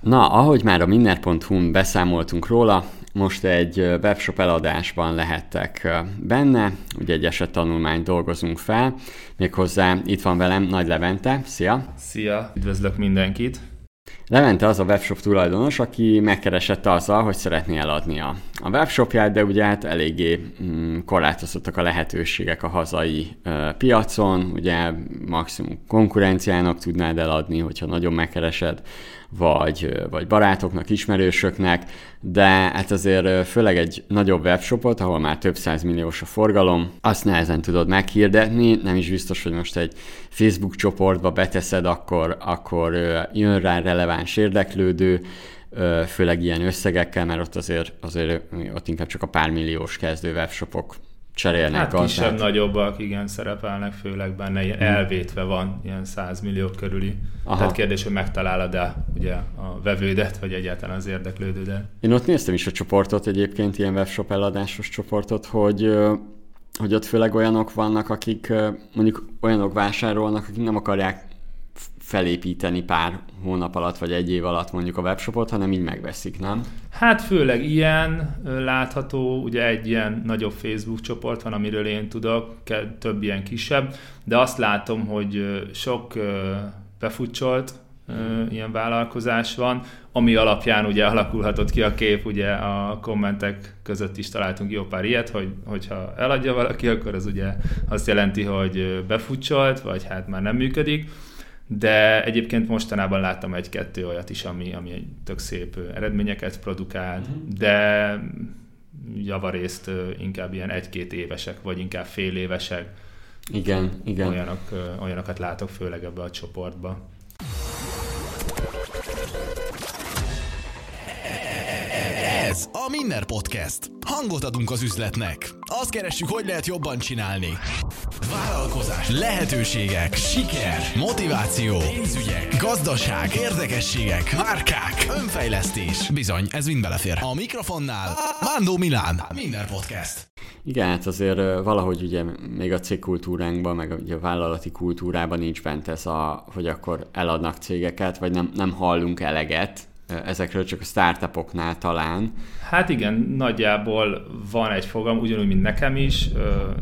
Na, ahogy már a minner.hu-n beszámoltunk róla, most egy webshop eladásban lehettek benne, ugye egy esettanulmányt dolgozunk fel, méghozzá itt van velem Nagy Levente, szia! Szia, üdvözlök mindenkit! Levente az a webshop tulajdonos, aki megkeresett azzal, hogy szeretné eladni a, a webshopját, de ugye hát eléggé mm, korlátozottak a lehetőségek a hazai piacon, ugye maximum konkurenciának tudnád eladni, hogyha nagyon megkeresed, vagy, vagy barátoknak, ismerősöknek, de hát azért főleg egy nagyobb webshopot, ahol már több milliós a forgalom, azt nehezen tudod meghirdetni, nem is biztos, hogy most egy Facebook csoportba beteszed, akkor, akkor jön rá releváns érdeklődő, főleg ilyen összegekkel, mert ott azért, azért ott inkább csak a pár milliós kezdő webshopok cserélnek hát gazdát. kisebb, nagyobbak, igen, szerepelnek, főleg benne ilyen hmm. elvétve van, ilyen 100 millió körüli. Aha. Tehát kérdés, hogy megtalálod-e ugye a vevődet, vagy egyáltalán az érdeklődődet. Én ott néztem is a csoportot egyébként, ilyen webshop eladásos csoportot, hogy hogy ott főleg olyanok vannak, akik mondjuk olyanok vásárolnak, akik nem akarják felépíteni pár hónap alatt, vagy egy év alatt mondjuk a webshopot, hanem így megveszik, nem? Hát főleg ilyen látható, ugye egy ilyen nagyobb Facebook csoport van, amiről én tudok, több ilyen kisebb, de azt látom, hogy sok befutcsolt ilyen vállalkozás van, ami alapján ugye alakulhatott ki a kép, ugye a kommentek között is találtunk jó pár ilyet, hogy, hogyha eladja valaki, akkor az ugye azt jelenti, hogy befutcsolt, vagy hát már nem működik de egyébként mostanában láttam egy-kettő olyat is, ami, ami egy tök szép eredményeket produkált, uh-huh. de javarészt inkább ilyen egy-két évesek, vagy inkább fél évesek. Igen, igen. Olyanok, olyanokat látok főleg ebbe a csoportba. Ez a Minner Podcast. Hangot adunk az üzletnek. Azt keressük, hogy lehet jobban csinálni. Vállalkozás, lehetőségek, siker, motiváció, pénzügyek, gazdaság, érdekességek, márkák, önfejlesztés. Bizony, ez mind belefér. A mikrofonnál Mándó Milán. Minner Podcast. Igen, hát azért valahogy ugye még a cégkultúránkban, meg ugye a vállalati kultúrában nincs bent ez a, hogy akkor eladnak cégeket, vagy nem, nem hallunk eleget ezekről csak a startupoknál talán. Hát igen, nagyjából van egy fogam, ugyanúgy, mint nekem is.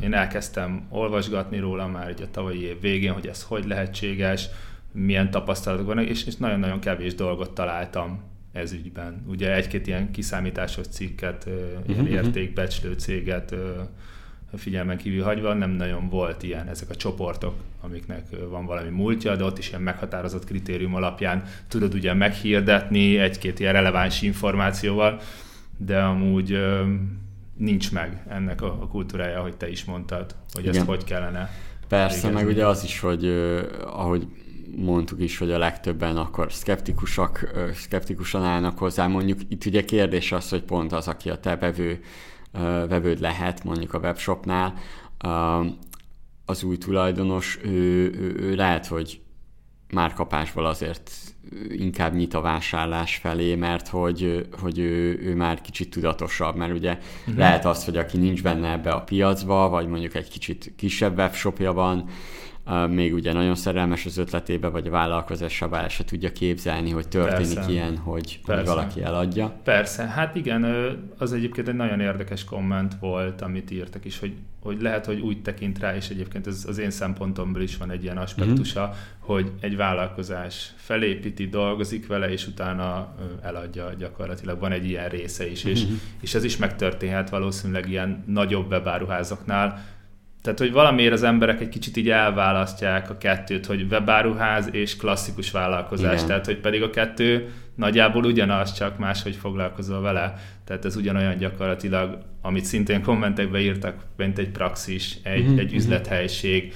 Én elkezdtem olvasgatni róla már egy a tavalyi év végén, hogy ez hogy lehetséges, milyen tapasztalatok vannak, és, és nagyon-nagyon kevés dolgot találtam ez ügyben. Ugye egy-két ilyen kiszámításos cikket, ilyen uh-huh. értékbecslő céget figyelmen kívül hagyva nem nagyon volt ilyen ezek a csoportok, amiknek van valami múltja, de ott is ilyen meghatározott kritérium alapján tudod ugye meghirdetni egy-két ilyen releváns információval, de amúgy nincs meg ennek a, a kultúrája, ahogy te is mondtad, hogy Igen. ezt hogy kellene. Persze, végezni. meg ugye az is, hogy ahogy mondtuk is, hogy a legtöbben akkor szkeptikusak, szkeptikusan állnak hozzá. Mondjuk itt ugye kérdés az, hogy pont az, aki a te bevő vevőd lehet mondjuk a webshopnál, az új tulajdonos, ő, ő, ő lehet, hogy már kapásból azért inkább nyit a vásárlás felé, mert hogy, hogy ő, ő már kicsit tudatosabb, mert ugye uh-huh. lehet az, hogy aki nincs benne ebbe a piacba, vagy mondjuk egy kicsit kisebb webshopja van, még ugye nagyon szerelmes az ötletébe, vagy a vállalkozásában el se tudja képzelni, hogy történik Persze. ilyen, hogy, hogy valaki eladja. Persze, hát igen, az egyébként egy nagyon érdekes komment volt, amit írtak is, hogy, hogy lehet, hogy úgy tekint rá, és egyébként ez az én szempontomból is van egy ilyen aspektusa, mm-hmm. hogy egy vállalkozás felépíti, dolgozik vele, és utána eladja gyakorlatilag. Van egy ilyen része is, és, mm-hmm. és ez is megtörténhet valószínűleg ilyen nagyobb webáruházaknál, tehát, hogy valamiért az emberek egy kicsit így elválasztják a kettőt, hogy webáruház és klasszikus vállalkozás. Igen. Tehát, hogy pedig a kettő nagyjából ugyanaz, csak máshogy foglalkozol vele. Tehát ez ugyanolyan gyakorlatilag, amit szintén kommentekbe írtak, mint egy praxis, egy, mm-hmm. egy üzlethelység,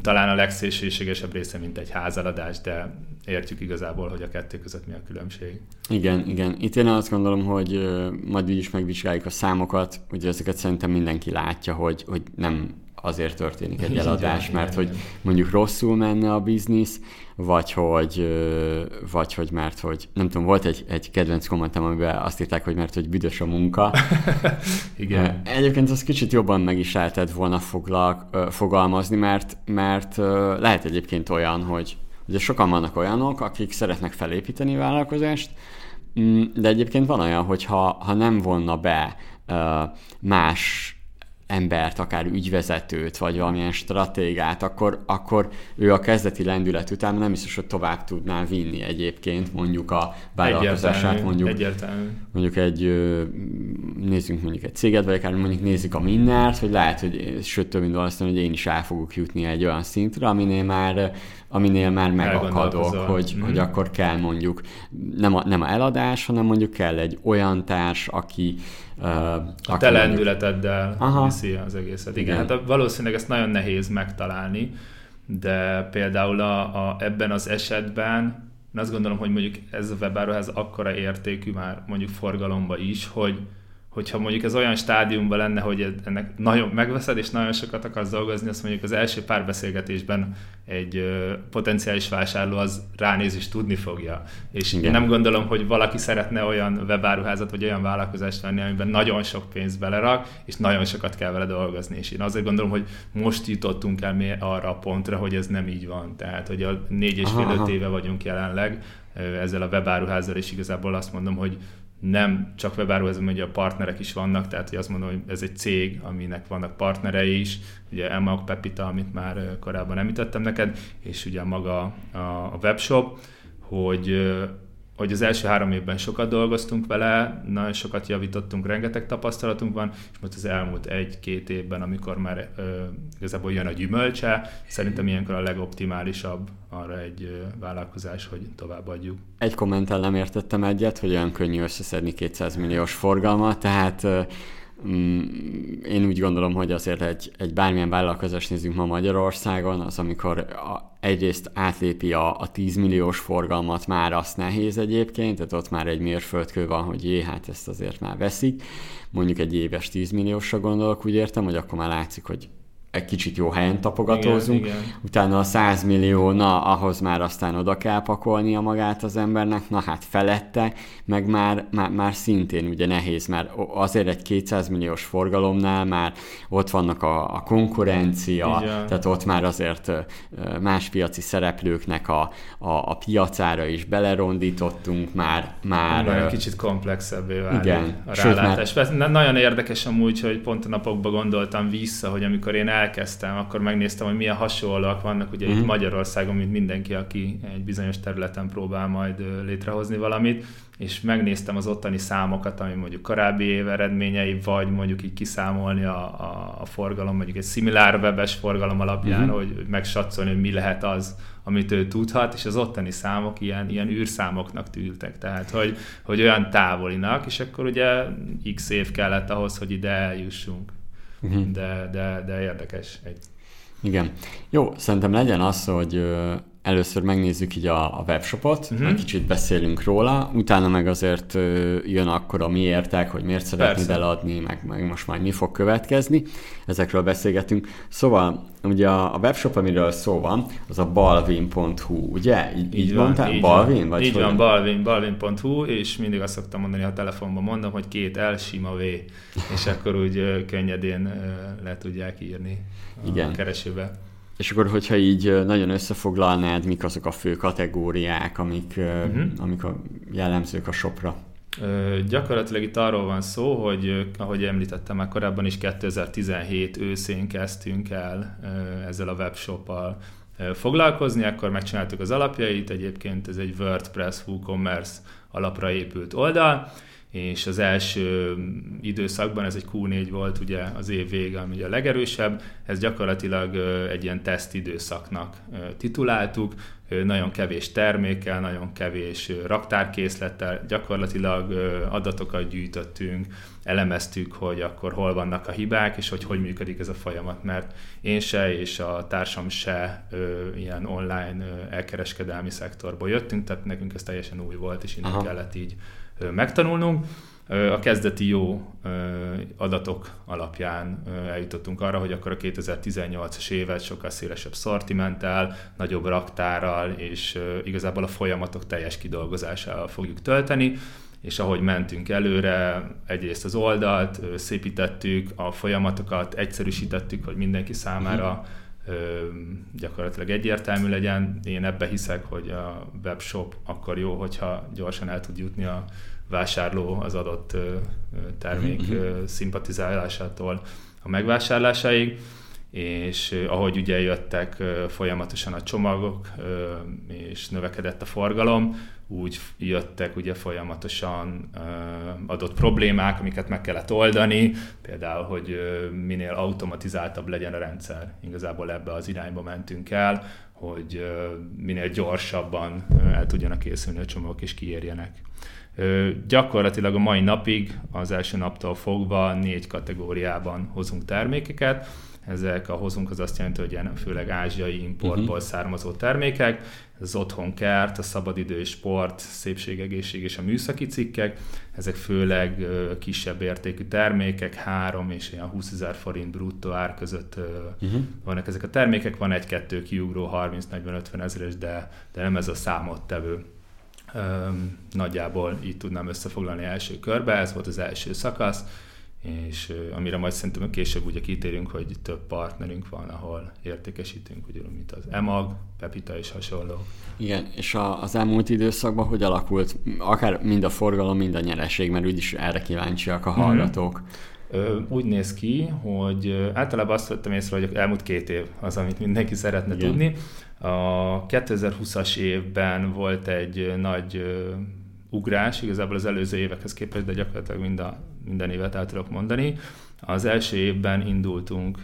talán a legszélsőségesebb része, mint egy házaladás, de értjük igazából, hogy a kettő között mi a különbség. Igen, igen. Itt én azt gondolom, hogy majd úgy is megvizsgáljuk a számokat, ugye ezeket szerintem mindenki látja, hogy, hogy nem azért történik egy eladás, mert hogy mondjuk rosszul menne a biznisz, vagy hogy, vagy hogy mert hogy, nem tudom, volt egy, egy kedvenc kommentem, amiben azt írták, hogy mert hogy büdös a munka. Igen. Egyébként az kicsit jobban meg is lehetett volna foglal, fogalmazni, mert, mert lehet egyébként olyan, hogy Ugye sokan vannak olyanok, akik szeretnek felépíteni vállalkozást, mm, de egyébként van olyan, hogy ha, ha nem vonna be más embert, akár ügyvezetőt, vagy valamilyen stratégát, akkor, akkor ő a kezdeti lendület után nem biztos, hogy tovább tudná vinni egyébként mondjuk a vállalkozását, mondjuk, egyértelmű. mondjuk egy, nézzünk mondjuk egy céget, vagy akár mondjuk nézzük a Minnert, hogy lehet, hogy sőt több mint valószínű, hogy én is el fogok jutni egy olyan szintre, aminél már aminél már megakadok, hogy, mm. hogy akkor kell mondjuk nem a, nem a eladás, hanem mondjuk kell egy olyan társ, aki Uh, a te lendületeddel Aha. viszi az egészet. Igen, Igen, hát valószínűleg ezt nagyon nehéz megtalálni, de például a, a, ebben az esetben én azt gondolom, hogy mondjuk ez a webáruház akkora értékű már mondjuk forgalomba is, hogy, hogyha mondjuk ez olyan stádiumban lenne, hogy ennek nagyon megveszed, és nagyon sokat akarsz dolgozni, azt mondjuk az első pár beszélgetésben egy ö, potenciális vásárló az ránéz és tudni fogja. És Igen. nem gondolom, hogy valaki szeretne olyan webáruházat, vagy olyan vállalkozást venni, amiben nagyon sok pénzt belerak, és nagyon sokat kell vele dolgozni. És én azért gondolom, hogy most jutottunk el arra a pontra, hogy ez nem így van. Tehát, hogy a négy és fél éve vagyunk jelenleg ezzel a webáruházzal, és igazából azt mondom, hogy nem csak webáruházban, hogy a partnerek is vannak, tehát hogy azt mondom, hogy ez egy cég, aminek vannak partnerei is, ugye Emma Pepita, amit már korábban említettem neked, és ugye maga a webshop, hogy hogy az első három évben sokat dolgoztunk vele, nagyon sokat javítottunk, rengeteg tapasztalatunk van, és most az elmúlt egy-két évben, amikor már ö, igazából jön a gyümölcse, szerintem ilyenkor a legoptimálisabb arra egy ö, vállalkozás, hogy továbbadjuk. Egy kommentel nem értettem egyet, hogy olyan könnyű összeszedni 200 milliós forgalmat, tehát ö, Mm, én úgy gondolom, hogy azért egy, egy bármilyen vállalkozást nézzünk ma Magyarországon, az amikor a, egyrészt átlépi a, a 10 milliós forgalmat, már azt nehéz egyébként, tehát ott már egy mérföldkő van, hogy jé, hát ezt azért már veszik. Mondjuk egy éves 10 milliósra gondolok, úgy értem, hogy akkor már látszik, hogy egy kicsit jó helyen tapogatózunk, igen, igen. utána a 100 millió, na, ahhoz már aztán oda kell pakolnia magát az embernek, na hát felette, meg már, már, már szintén ugye nehéz, mert azért egy 200 milliós forgalomnál már ott vannak a, a konkurencia, igen. tehát ott már azért más piaci szereplőknek a, a, a piacára is belerondítottunk, már... már Nagyon kicsit komplexebbé válik igen. a rálátás. Sőt, már... Nagyon érdekes amúgy, hogy pont a napokban gondoltam vissza, hogy amikor én el elkezdtem, akkor megnéztem, hogy milyen hasonlóak vannak ugye mm. itt mhm. Magyarországon, mint mindenki, aki egy bizonyos területen próbál majd létrehozni valamit, és megnéztem az ottani számokat, ami mondjuk korábbi év eredményei, vagy mondjuk így kiszámolni a, a, a forgalom, mondjuk egy szimilár webes forgalom alapján, mm-hmm. hogy megsatszolni, hogy mi lehet az, amit ő tudhat, és az ottani számok ilyen, ilyen űrszámoknak tűltek, tehát hogy, hogy olyan távolinak, és akkor ugye x év kellett ahhoz, hogy ide eljussunk uh-huh. de, de, de érdekes. Egy... Igen. Jó, szerintem legyen az, hogy először megnézzük így a, a webshopot, uh-huh. egy kicsit beszélünk róla, utána meg azért jön akkor a miértek, hogy miért szeretnéd eladni, meg, meg most majd mi fog következni, ezekről beszélgetünk. Szóval ugye a, a webshop, amiről szó van, az a balvin.hu, ugye? Így, így, van, van így Balvin? Vagy így van, balvin, balvin.hu, és mindig azt szoktam mondani, ha telefonban mondom, hogy két L, sima V, és akkor úgy könnyedén le tudják írni a Igen. keresőbe. És akkor, hogyha így nagyon összefoglalnád, mik azok a fő kategóriák, amik, uh-huh. amik a jellemzők a shopra? Ö, gyakorlatilag itt arról van szó, hogy ahogy említettem már korábban is 2017 őszén kezdtünk el ezzel a webshoppal foglalkozni, akkor megcsináltuk az alapjait, egyébként ez egy WordPress WooCommerce alapra épült oldal, és az első időszakban ez egy Q4 volt ugye az év vége, ami ugye a legerősebb, ez gyakorlatilag egy ilyen teszt időszaknak tituláltuk, nagyon kevés termékkel, nagyon kevés raktárkészlettel, gyakorlatilag adatokat gyűjtöttünk, elemeztük, hogy akkor hol vannak a hibák, és hogy hogy működik ez a folyamat, mert én se és a társam se ö, ilyen online ö, elkereskedelmi szektorból jöttünk, tehát nekünk ez teljesen új volt, és innen Aha. kellett így megtanulnunk. A kezdeti jó adatok alapján eljutottunk arra, hogy akkor a 2018-as évet sokkal szélesebb szortimentál, nagyobb raktárral, és igazából a folyamatok teljes kidolgozásával fogjuk tölteni és ahogy mentünk előre, egyrészt az oldalt szépítettük, a folyamatokat egyszerűsítettük, hogy mindenki számára gyakorlatilag egyértelmű legyen. Én ebbe hiszek, hogy a webshop akkor jó, hogyha gyorsan el tud jutni a vásárló az adott termék mm-hmm. szimpatizálásától a megvásárlásáig, és ahogy ugye jöttek folyamatosan a csomagok, és növekedett a forgalom, úgy jöttek ugye folyamatosan adott problémák, amiket meg kellett oldani, például, hogy minél automatizáltabb legyen a rendszer. Igazából ebbe az irányba mentünk el, hogy minél gyorsabban el tudjanak készülni a csomagok és kiérjenek. Gyakorlatilag a mai napig, az első naptól fogva négy kategóriában hozunk termékeket, ezek a hozunk az azt jelenti, hogy ilyen főleg ázsiai importból uh-huh. származó termékek, az otthonkert, a szabadidő sport, szépségegészség és a műszaki cikkek, ezek főleg kisebb értékű termékek, 3 és ilyen 20 ezer forint bruttó ár között uh-huh. vannak ezek a termékek, van egy-kettő kiugró 30-40-50 ezeres, de, de nem ez a számottevő. Nagyjából így tudnám összefoglalni első körbe, ez volt az első szakasz és amire majd szerintem később ugye kitérünk, hogy több partnerünk van, ahol értékesítünk, ugyanúgy, mint az EMAG, Pepita és hasonló. Igen, és a, az elmúlt időszakban hogy alakult, akár mind a forgalom, mind a nyereség, mert úgyis erre kíváncsiak a mhm. hallgatók. Mm-hmm. Úgy néz ki, hogy általában azt vettem észre, hogy elmúlt két év az, amit mindenki szeretne Igen. tudni. A 2020-as évben volt egy nagy ugrás, igazából az előző évekhez képest, de gyakorlatilag mind a, minden évet el tudok mondani. Az első évben indultunk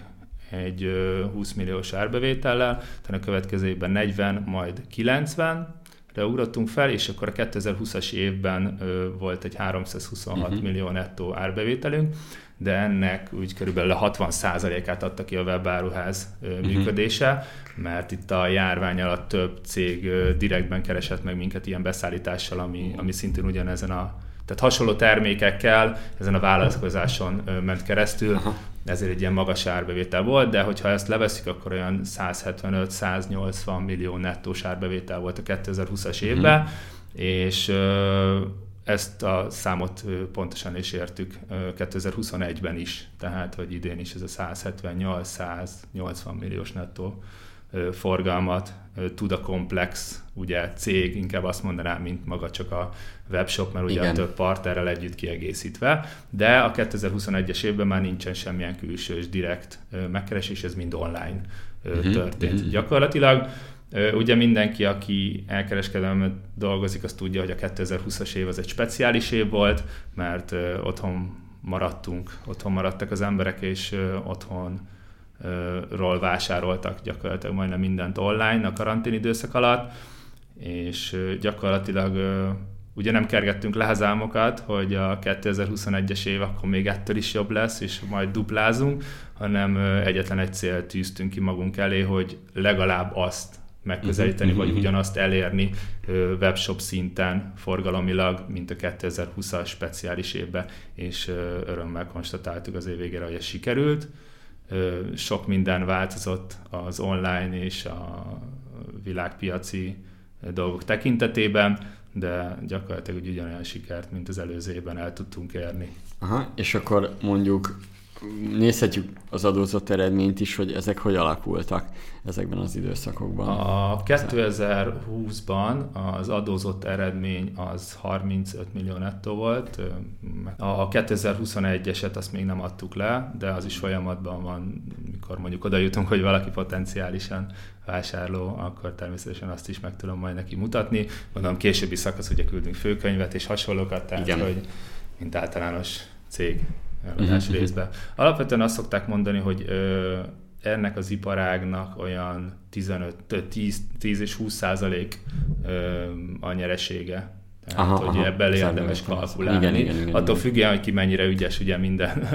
egy 20 milliós árbevétellel, tehát a következő évben 40, majd 90, de ugrottunk fel, és akkor a 2020-as évben ö, volt egy 326 uh-huh. Mhm. millió nettó árbevételünk, de ennek úgy körülbelül a 60%-át adta ki a webáruház uh-huh. működése, mert itt a járvány alatt több cég direktben keresett meg minket ilyen beszállítással, ami, ami szintén ugyanezen a tehát hasonló termékekkel ezen a vállalkozáson ment keresztül, Aha. ezért egy ilyen magas árbevétel volt, de hogyha ezt leveszik, akkor olyan 175-180 millió nettós árbevétel volt a 2020-as évben, uh-huh. és ezt a számot pontosan is értük 2021-ben is, tehát hogy idén is ez a 178-180 milliós nettó forgalmat tud a komplex ugye cég, inkább azt mondanám, mint maga csak a webshop, mert ugye Igen. több partnerrel együtt kiegészítve, de a 2021-es évben már nincsen semmilyen külsős direkt megkeresés, ez mind online uh-huh. történt. Uh-huh. Gyakorlatilag Ugye mindenki, aki elkereskedelmet dolgozik, az tudja, hogy a 2020-as év az egy speciális év volt, mert otthon maradtunk, otthon maradtak az emberek, és otthonról vásároltak gyakorlatilag majdnem mindent online a karantén időszak alatt, és gyakorlatilag ugye nem kergettünk le az hogy a 2021-es év akkor még ettől is jobb lesz, és majd duplázunk, hanem egyetlen egy célt tűztünk ki magunk elé, hogy legalább azt megközelíteni, uh-huh, vagy uh-huh. ugyanazt elérni webshop szinten forgalomilag, mint a 2020-as speciális évben, és örömmel konstatáltuk az év végére, hogy ez sikerült. Sok minden változott az online és a világpiaci dolgok tekintetében, de gyakorlatilag ugyanolyan sikert, mint az előző évben el tudtunk érni. Aha, és akkor mondjuk nézhetjük az adózott eredményt is, hogy ezek hogy alakultak ezekben az időszakokban. A 2020-ban az adózott eredmény az 35 millió nettó volt. A 2021-eset azt még nem adtuk le, de az is folyamatban van, mikor mondjuk oda jutunk, hogy valaki potenciálisan vásárló, akkor természetesen azt is meg tudom majd neki mutatni. Mondom, későbbi szakasz ugye küldünk főkönyvet és hasonlókat, tehát Igen. hogy mint általános cég eladás uh-huh. részbe. Alapvetően azt szokták mondani, hogy ö, ennek az iparágnak olyan 15, 10, 10 és 20 százalék a nyeresége. Tehát, aha, hogy aha, ebből érdemes kalkulálni. Igen, igen, igen, Attól függően, hogy ki mennyire ügyes ugye minden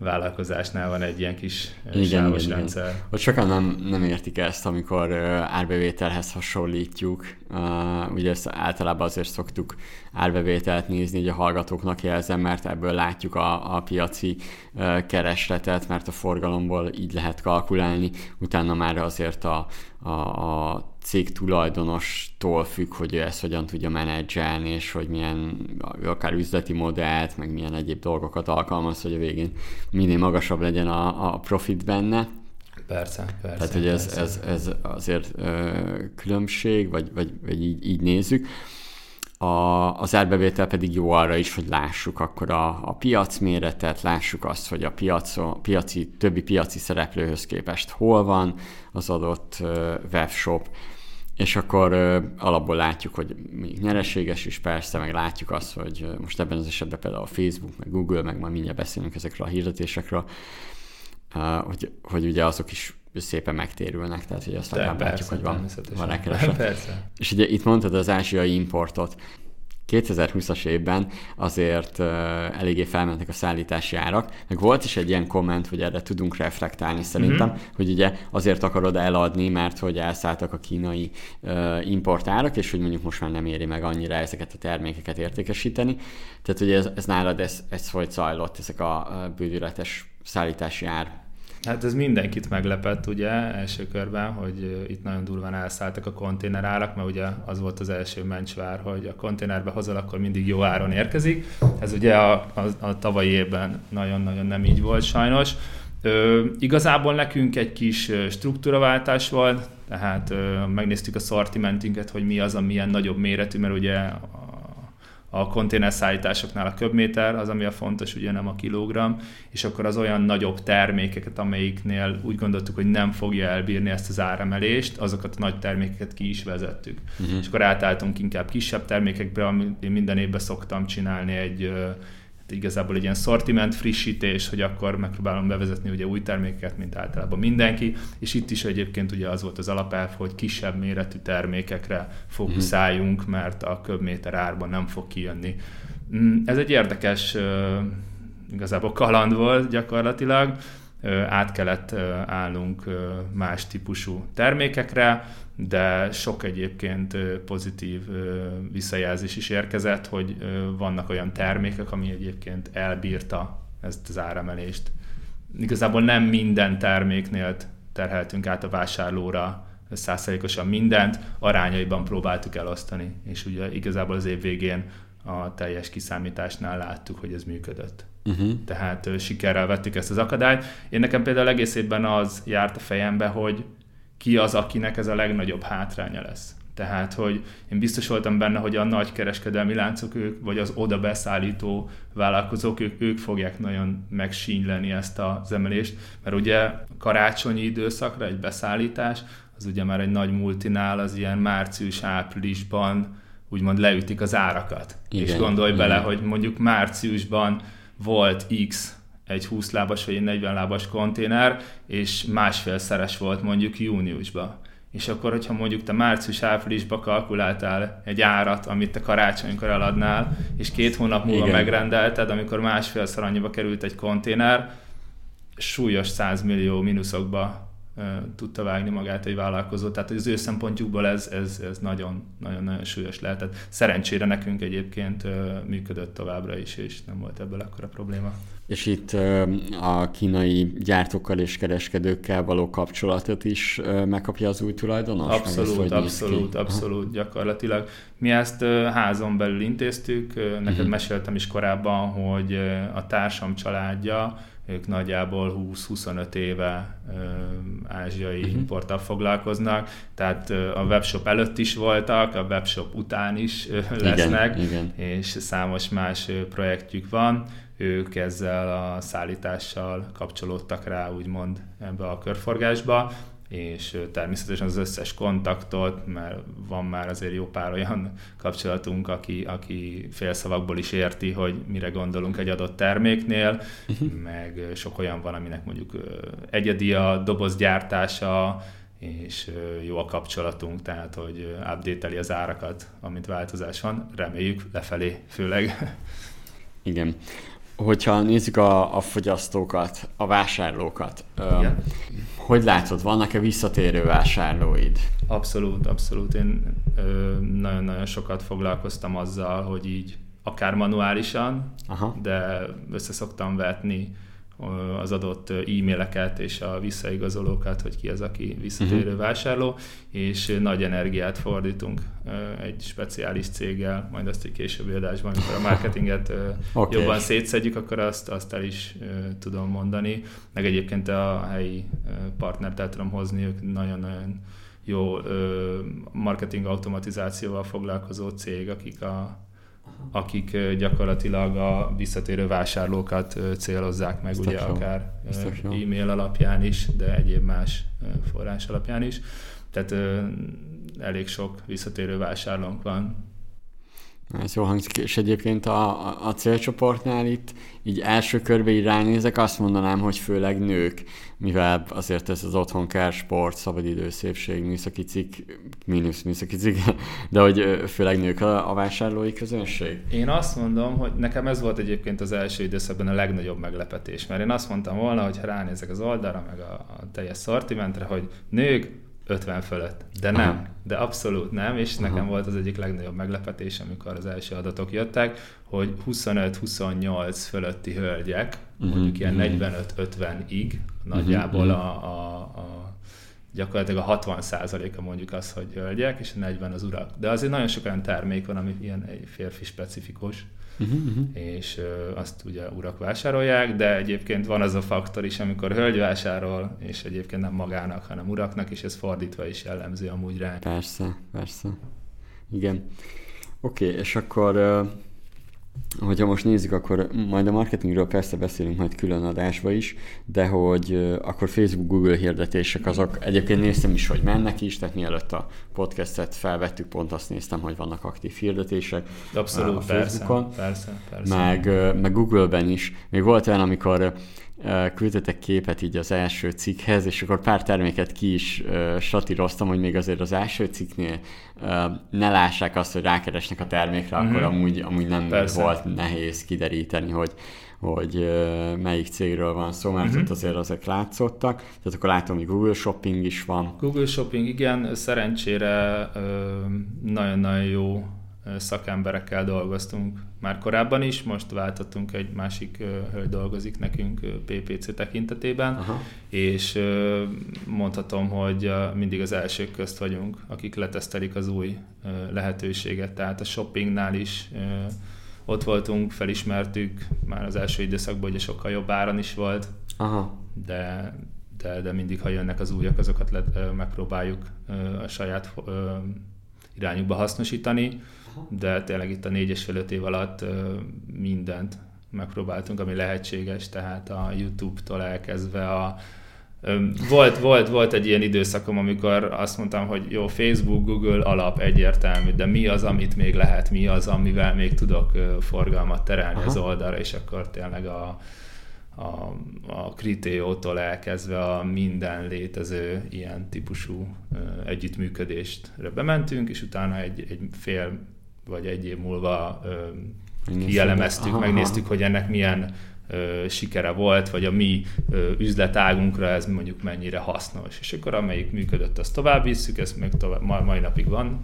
vállalkozásnál van egy ilyen kis igen, sávos igen, rendszer. Igen. Hogy sokan nem, nem értik ezt, amikor árbevételhez hasonlítjuk. Uh, ugye ezt általában azért szoktuk árbevételt nézni, hogy a hallgatóknak jelzem, mert ebből látjuk a, a piaci uh, keresletet, mert a forgalomból így lehet kalkulálni. Utána már azért a, a, a cég tulajdonostól függ, hogy ő ezt hogyan tudja menedzselni, és hogy milyen akár üzleti modellt, meg milyen egyéb dolgokat alkalmaz, hogy a végén minél magasabb legyen a, a profit benne. Persze, persze. Tehát, hogy ez, ez, ez azért ö, különbség, vagy, vagy, vagy így, így nézzük. A, az árbevétel pedig jó arra is, hogy lássuk akkor a, a piac méretet, lássuk azt, hogy a piacon, piaci, többi piaci szereplőhöz képest hol van az adott webshop, és akkor alapból látjuk, hogy még nyereséges is persze, meg látjuk azt, hogy most ebben az esetben például a Facebook, meg Google, meg majd mindjárt beszélünk ezekről a hirdetésekről, hogy, hogy ugye azok is szépen megtérülnek, tehát hogy azt legalább látjuk, hogy van, van rákereslet. És ugye itt mondtad az ázsiai importot. 2020-as évben azért eléggé felmentek a szállítási árak, meg volt is egy ilyen komment, hogy erre tudunk reflektálni szerintem, mm-hmm. hogy ugye azért akarod eladni, mert hogy elszálltak a kínai importárak, és hogy mondjuk most már nem éri meg annyira ezeket a termékeket értékesíteni. Tehát ugye ez, ez nálad ez, ez hogy zajlott, ezek a bődületes szállítási ár Hát ez mindenkit meglepett ugye első körben, hogy itt nagyon durván elszálltak a konténerárak, mert ugye az volt az első mencsvár, hogy a konténerbe hozol, akkor mindig jó áron érkezik. Ez ugye a, a, a tavalyi évben nagyon-nagyon nem így volt sajnos. Ö, igazából nekünk egy kis struktúraváltás volt, tehát ö, megnéztük a szortimentünket, hogy mi az, a milyen nagyobb méretű, mert ugye a konténerszállításoknál a köbméter az, ami a fontos, ugye nem a kilogramm, és akkor az olyan nagyobb termékeket, amelyiknél úgy gondoltuk, hogy nem fogja elbírni ezt az áremelést, azokat a nagy termékeket ki is vezettük. Uh-huh. És akkor átálltunk inkább kisebb termékekbe, amit én minden évben szoktam csinálni egy igazából egy ilyen szortiment frissítés, hogy akkor megpróbálom bevezetni ugye új termékeket, mint általában mindenki, és itt is egyébként ugye az volt az alapelv, hogy kisebb méretű termékekre fókuszáljunk, mert a köbméter árban nem fog kijönni. Mm, ez egy érdekes igazából kaland volt gyakorlatilag, át kellett állnunk más típusú termékekre, de sok egyébként pozitív visszajelzés is érkezett, hogy vannak olyan termékek, ami egyébként elbírta ezt az áremelést. Igazából nem minden terméknél terheltünk át a vásárlóra százszerékosan mindent, arányaiban próbáltuk elosztani, és ugye igazából az év végén a teljes kiszámításnál láttuk, hogy ez működött. Uh-huh. Tehát uh, sikerrel vettük ezt az akadályt. Én nekem például egész évben az járt a fejembe, hogy ki az, akinek ez a legnagyobb hátránya lesz. Tehát, hogy én biztos voltam benne, hogy a nagy kereskedelmi láncok, ők, vagy az oda beszállító vállalkozók, ők, ők fogják nagyon megsínyleni ezt az emelést, mert ugye karácsonyi időszakra egy beszállítás, az ugye már egy nagy multinál, az ilyen március-áprilisban úgymond leütik az árakat. Igen, és gondolj igen. bele, hogy mondjuk márciusban volt X egy 20 lábas vagy egy 40 lábas konténer, és másfélszeres volt mondjuk júniusban. És akkor, hogyha mondjuk te március-áprilisba kalkuláltál egy árat, amit te karácsonykor eladnál, és két hónap múlva Igen. megrendelted, amikor másfélszer annyiba került egy konténer, súlyos 100 millió mínuszokba tudta vágni magát egy vállalkozó. Tehát az ő szempontjukból ez, ez, ez nagyon, nagyon, nagyon súlyos lehetett. Szerencsére nekünk egyébként működött továbbra is, és nem volt ebből akkora probléma. És itt a kínai gyártókkal és kereskedőkkel való kapcsolatot is megkapja az új tulajdonos? Abszolút, abszolút, abszolút, gyakorlatilag. Mi ezt házon belül intéztük, neked uh-huh. meséltem is korábban, hogy a társam családja ők nagyjából 20-25 éve ázsiai uh-huh. importtal foglalkoznak, tehát a webshop előtt is voltak, a webshop után is lesznek, igen, igen. és számos más projektjük van. Ők ezzel a szállítással kapcsolódtak rá, úgymond ebbe a körforgásba, és természetesen az összes kontaktot, mert van már azért jó pár olyan kapcsolatunk, aki, aki félszavakból is érti, hogy mire gondolunk egy adott terméknél, uh-huh. meg sok olyan van, aminek mondjuk egyedi a dobozgyártása, és jó a kapcsolatunk, tehát hogy update az árakat, amint változás van, reméljük lefelé főleg. Igen hogyha nézzük a, a fogyasztókat, a vásárlókat, Igen. hogy látod, vannak-e visszatérő vásárlóid? Abszolút, abszolút. Én nagyon-nagyon sokat foglalkoztam azzal, hogy így akár manuálisan, Aha. de össze szoktam vetni az adott e-maileket és a visszaigazolókat, hogy ki az, aki visszatérő uh-huh. vásárló, és nagy energiát fordítunk egy speciális céggel, majd azt egy későbbi adásban, amikor a marketinget okay. jobban szétszedjük, akkor azt, azt el is tudom mondani. Meg egyébként a helyi partnert el tudom hozni, ők nagyon-nagyon jó marketing automatizációval foglalkozó cég, akik a akik gyakorlatilag a visszatérő vásárlókat célozzák meg, Biztos ugye jó. akár e-mail alapján is, de egyéb más forrás alapján is. Tehát elég sok visszatérő vásárlónk van, ez jó hangzik, és egyébként a, a, célcsoportnál itt így első körbe így ránézek, azt mondanám, hogy főleg nők, mivel azért ez az otthon kell sport, szabadidő, szépség, műszaki cikk, mínusz műszaki cikk, de hogy főleg nők a, a vásárlói közönség. Én azt mondom, hogy nekem ez volt egyébként az első időszakban a legnagyobb meglepetés, mert én azt mondtam volna, hogy ha ránézek az oldalra, meg a, a teljes szortimentre, hogy nők 50 fölött. De nem, Aha. de abszolút nem, és Aha. nekem volt az egyik legnagyobb meglepetés, amikor az első adatok jöttek, hogy 25-28 fölötti hölgyek, uh-huh, mondjuk ilyen uh-huh. 45-50-ig nagyjából uh-huh. a, a, a gyakorlatilag a 60 a mondjuk az, hogy hölgyek, és a 40 az urak. De azért nagyon sok olyan termék van, ami ilyen férfi specifikus uh-huh, uh-huh. és azt ugye urak vásárolják, de egyébként van az a faktor is, amikor hölgy vásárol, és egyébként nem magának, hanem uraknak, és ez fordítva is jellemző amúgy rá. Persze, persze. Igen. Oké, okay, és akkor hogyha most nézzük, akkor majd a marketingről persze beszélünk majd külön adásba is, de hogy akkor Facebook, Google hirdetések azok, egyébként néztem is, hogy mennek is, tehát mielőtt a podcastet felvettük, pont azt néztem, hogy vannak aktív hirdetések Abszolút, a Facebookon, persze, persze, persze. Meg, meg Google-ben is. Még volt olyan, amikor küldtetek képet így az első cikkhez, és akkor pár terméket ki is satíroztam, hogy még azért az első cikknél ne lássák azt, hogy rákeresnek a termékre, mm-hmm. akkor amúgy, amúgy nem Persze. volt nehéz kideríteni, hogy, hogy melyik cégről van szó, mert mm-hmm. ott azért ezek látszottak. Tehát akkor látom, hogy Google Shopping is van. Google Shopping, igen, szerencsére nagyon-nagyon jó szakemberekkel dolgoztunk már korábban is, most váltottunk egy másik hölgy dolgozik nekünk PPC tekintetében, Aha. és mondhatom, hogy mindig az elsők közt vagyunk, akik letesztelik az új lehetőséget, tehát a shoppingnál is ott voltunk, felismertük már az első időszakban, hogy sokkal jobb áron is volt, Aha. de de, de mindig, ha jönnek az újak, azokat le, megpróbáljuk a saját irányukba hasznosítani de tényleg itt a négy és fél év alatt mindent megpróbáltunk, ami lehetséges, tehát a YouTube-tól elkezdve a volt, volt, volt egy ilyen időszakom, amikor azt mondtam, hogy jó, Facebook, Google alap egyértelmű, de mi az, amit még lehet, mi az, amivel még tudok forgalmat terelni Aha. az oldalra, és akkor tényleg a, a, a Kritéótól elkezdve a minden létező ilyen típusú együttműködést bementünk, és utána egy, egy fél vagy egy év múlva kielemeztük, aha, megnéztük, aha. hogy ennek milyen ö, sikere volt, vagy a mi ö, üzletágunkra ez mondjuk mennyire hasznos. És akkor amelyik működött, azt tovább visszük, ez még tovább, ma, mai napig van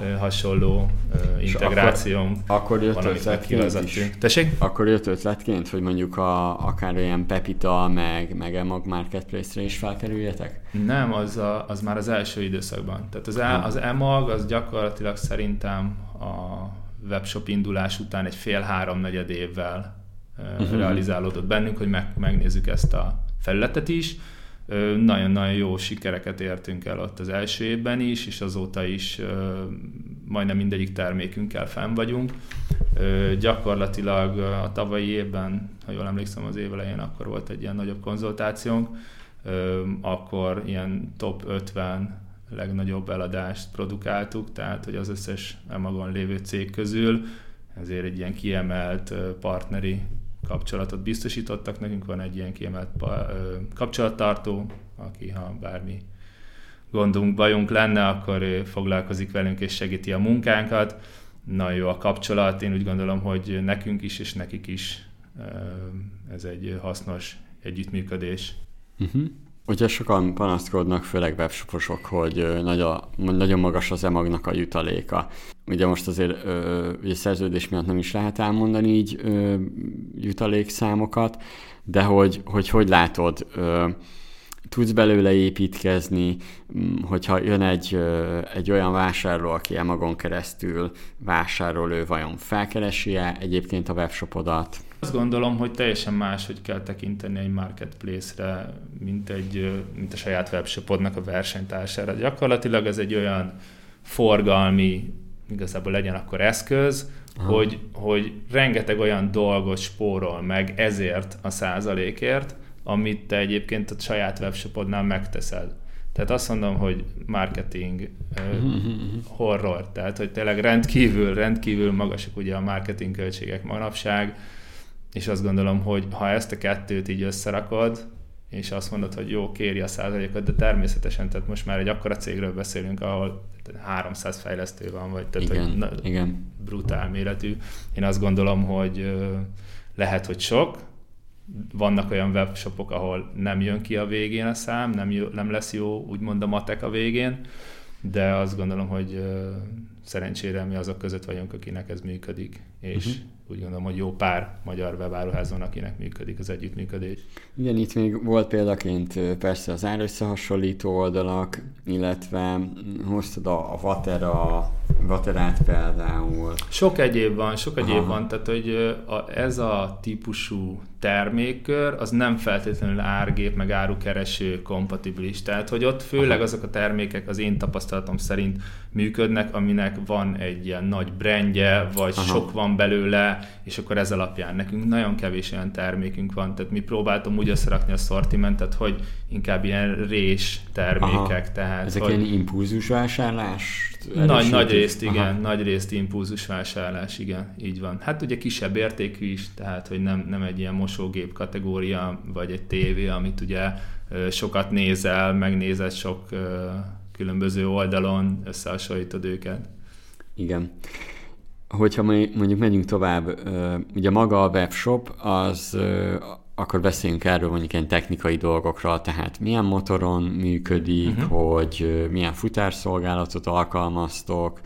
ö, hasonló ö, integrációnk. Akkor, akkor jött ötletként is. Tessék? Akkor jött ötletként, hogy mondjuk a, akár olyan Pepita, meg, meg Emag Marketplace-re is felkerüljetek? Nem, az, a, az már az első időszakban. Tehát az, e, az Emag az gyakorlatilag szerintem a webshop indulás után egy fél-három negyed évvel uh-huh. realizálódott bennünk, hogy meg, megnézzük ezt a felületet is. Nagyon-nagyon jó sikereket értünk el ott az első évben is, és azóta is majdnem mindegyik termékünkkel fenn vagyunk. Gyakorlatilag a tavalyi évben, ha jól emlékszem az év elején, akkor volt egy ilyen nagyobb konzultációnk, akkor ilyen top 50 legnagyobb eladást produkáltuk, tehát hogy az összes magon lévő cég közül ezért egy ilyen kiemelt partneri kapcsolatot biztosítottak. Nekünk van egy ilyen kiemelt kapcsolattartó, aki ha bármi gondunk, bajunk lenne, akkor ő foglalkozik velünk és segíti a munkánkat. Nagyon jó a kapcsolat, én úgy gondolom, hogy nekünk is és nekik is ez egy hasznos együttműködés. Uh-huh. Ugye sokan panaszkodnak, főleg webshoposok, hogy nagy a, nagyon magas az emagnak a jutaléka. Ugye most azért ö, ugye szerződés miatt nem is lehet elmondani így ö, jutalékszámokat, de hogy hogy, hogy látod, ö, tudsz belőle építkezni, hogyha jön egy, egy olyan vásárló, aki emagon keresztül vásárol, ő vajon felkeresi-e egyébként a webshopodat? Azt gondolom, hogy teljesen más, hogy kell tekinteni egy marketplace-re, mint, egy, mint a saját webshopodnak a versenytársára. Gyakorlatilag ez egy olyan forgalmi, igazából legyen akkor eszköz, hogy, hogy rengeteg olyan dolgot spórol meg ezért a százalékért, amit te egyébként a saját webshopodnál megteszel. Tehát azt mondom, hogy marketing horror, tehát hogy tényleg rendkívül, rendkívül magasak ugye a marketing költségek manapság, és azt gondolom, hogy ha ezt a kettőt így összerakod, és azt mondod, hogy jó, kéri a százalékot, de természetesen, tehát most már egy akkora cégről beszélünk, ahol 300 fejlesztő van, vagy tehát igen, hogy na, igen. brutál méretű. Én azt gondolom, hogy lehet, hogy sok, vannak olyan webshopok, ahol nem jön ki a végén a szám, nem, jó, nem lesz jó úgymond a matek a végén, de azt gondolom, hogy szerencsére mi azok között vagyunk, akinek ez működik, és uh-huh úgy gondolom, hogy jó pár magyar webáruházon, akinek működik az együttműködés. Igen, itt még volt példaként persze az árösszehasonlító oldalak, illetve hoztad a, a Vatera, Vaterát például. Sok egyéb van, sok egyéb Aha. van, tehát hogy a, ez a típusú termékkör, az nem feltétlenül árgép, meg árukereső kompatibilis. Tehát, hogy ott főleg azok a termékek az én tapasztalatom szerint működnek, aminek van egy ilyen nagy brandje, vagy Aha. sok van belőle, és akkor ez alapján nekünk nagyon kevés olyan termékünk van, tehát mi próbáltam úgy összerakni a szortimentet, hogy inkább ilyen rés termékek. Aha. Tehát, Ezek hogy... ilyen impulzus vásárlás? Nagy, nagy részt, igen, Aha. nagy részt impulzus vásárlás, igen, így van. Hát ugye kisebb értékű is, tehát hogy nem, nem egy ilyen mosógép kategória, vagy egy tévé, amit ugye sokat nézel, megnézed sok különböző oldalon, összehasonlítod őket. Igen. Hogyha mondjuk megyünk tovább, ugye maga a webshop, az akkor beszéljünk erről mondjuk ilyen technikai dolgokra, tehát milyen motoron működik, uh-huh. hogy milyen futárszolgálatot alkalmaztok,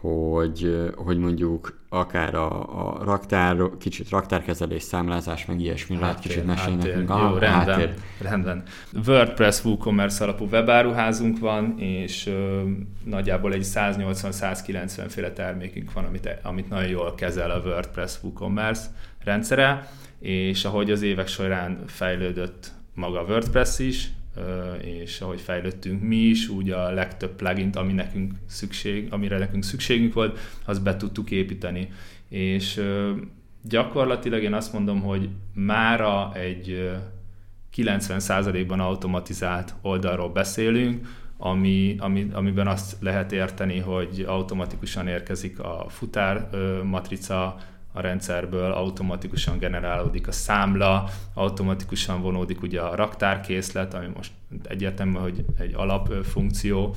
hogy, hogy mondjuk akár a, a raktár, kicsit raktárkezelés, számlázás, meg ilyesmi, háttér, lehet kicsit mesélni nekünk. Jó, rendben, háttér. rendben. WordPress WooCommerce alapú webáruházunk van, és ö, nagyjából egy 180-190 féle termékünk van, amit, amit nagyon jól kezel a WordPress WooCommerce rendszere, és ahogy az évek során fejlődött maga a WordPress is, és ahogy fejlődtünk mi is, úgy a legtöbb plugin, ami nekünk szükség, amire nekünk szükségünk volt, azt be tudtuk építeni. És gyakorlatilag én azt mondom, hogy mára egy 90%-ban automatizált oldalról beszélünk, ami, ami, amiben azt lehet érteni, hogy automatikusan érkezik a futár matrica, a rendszerből automatikusan generálódik a számla, automatikusan vonódik ugye a raktárkészlet, ami most egyértelmű, hogy egy alapfunkció,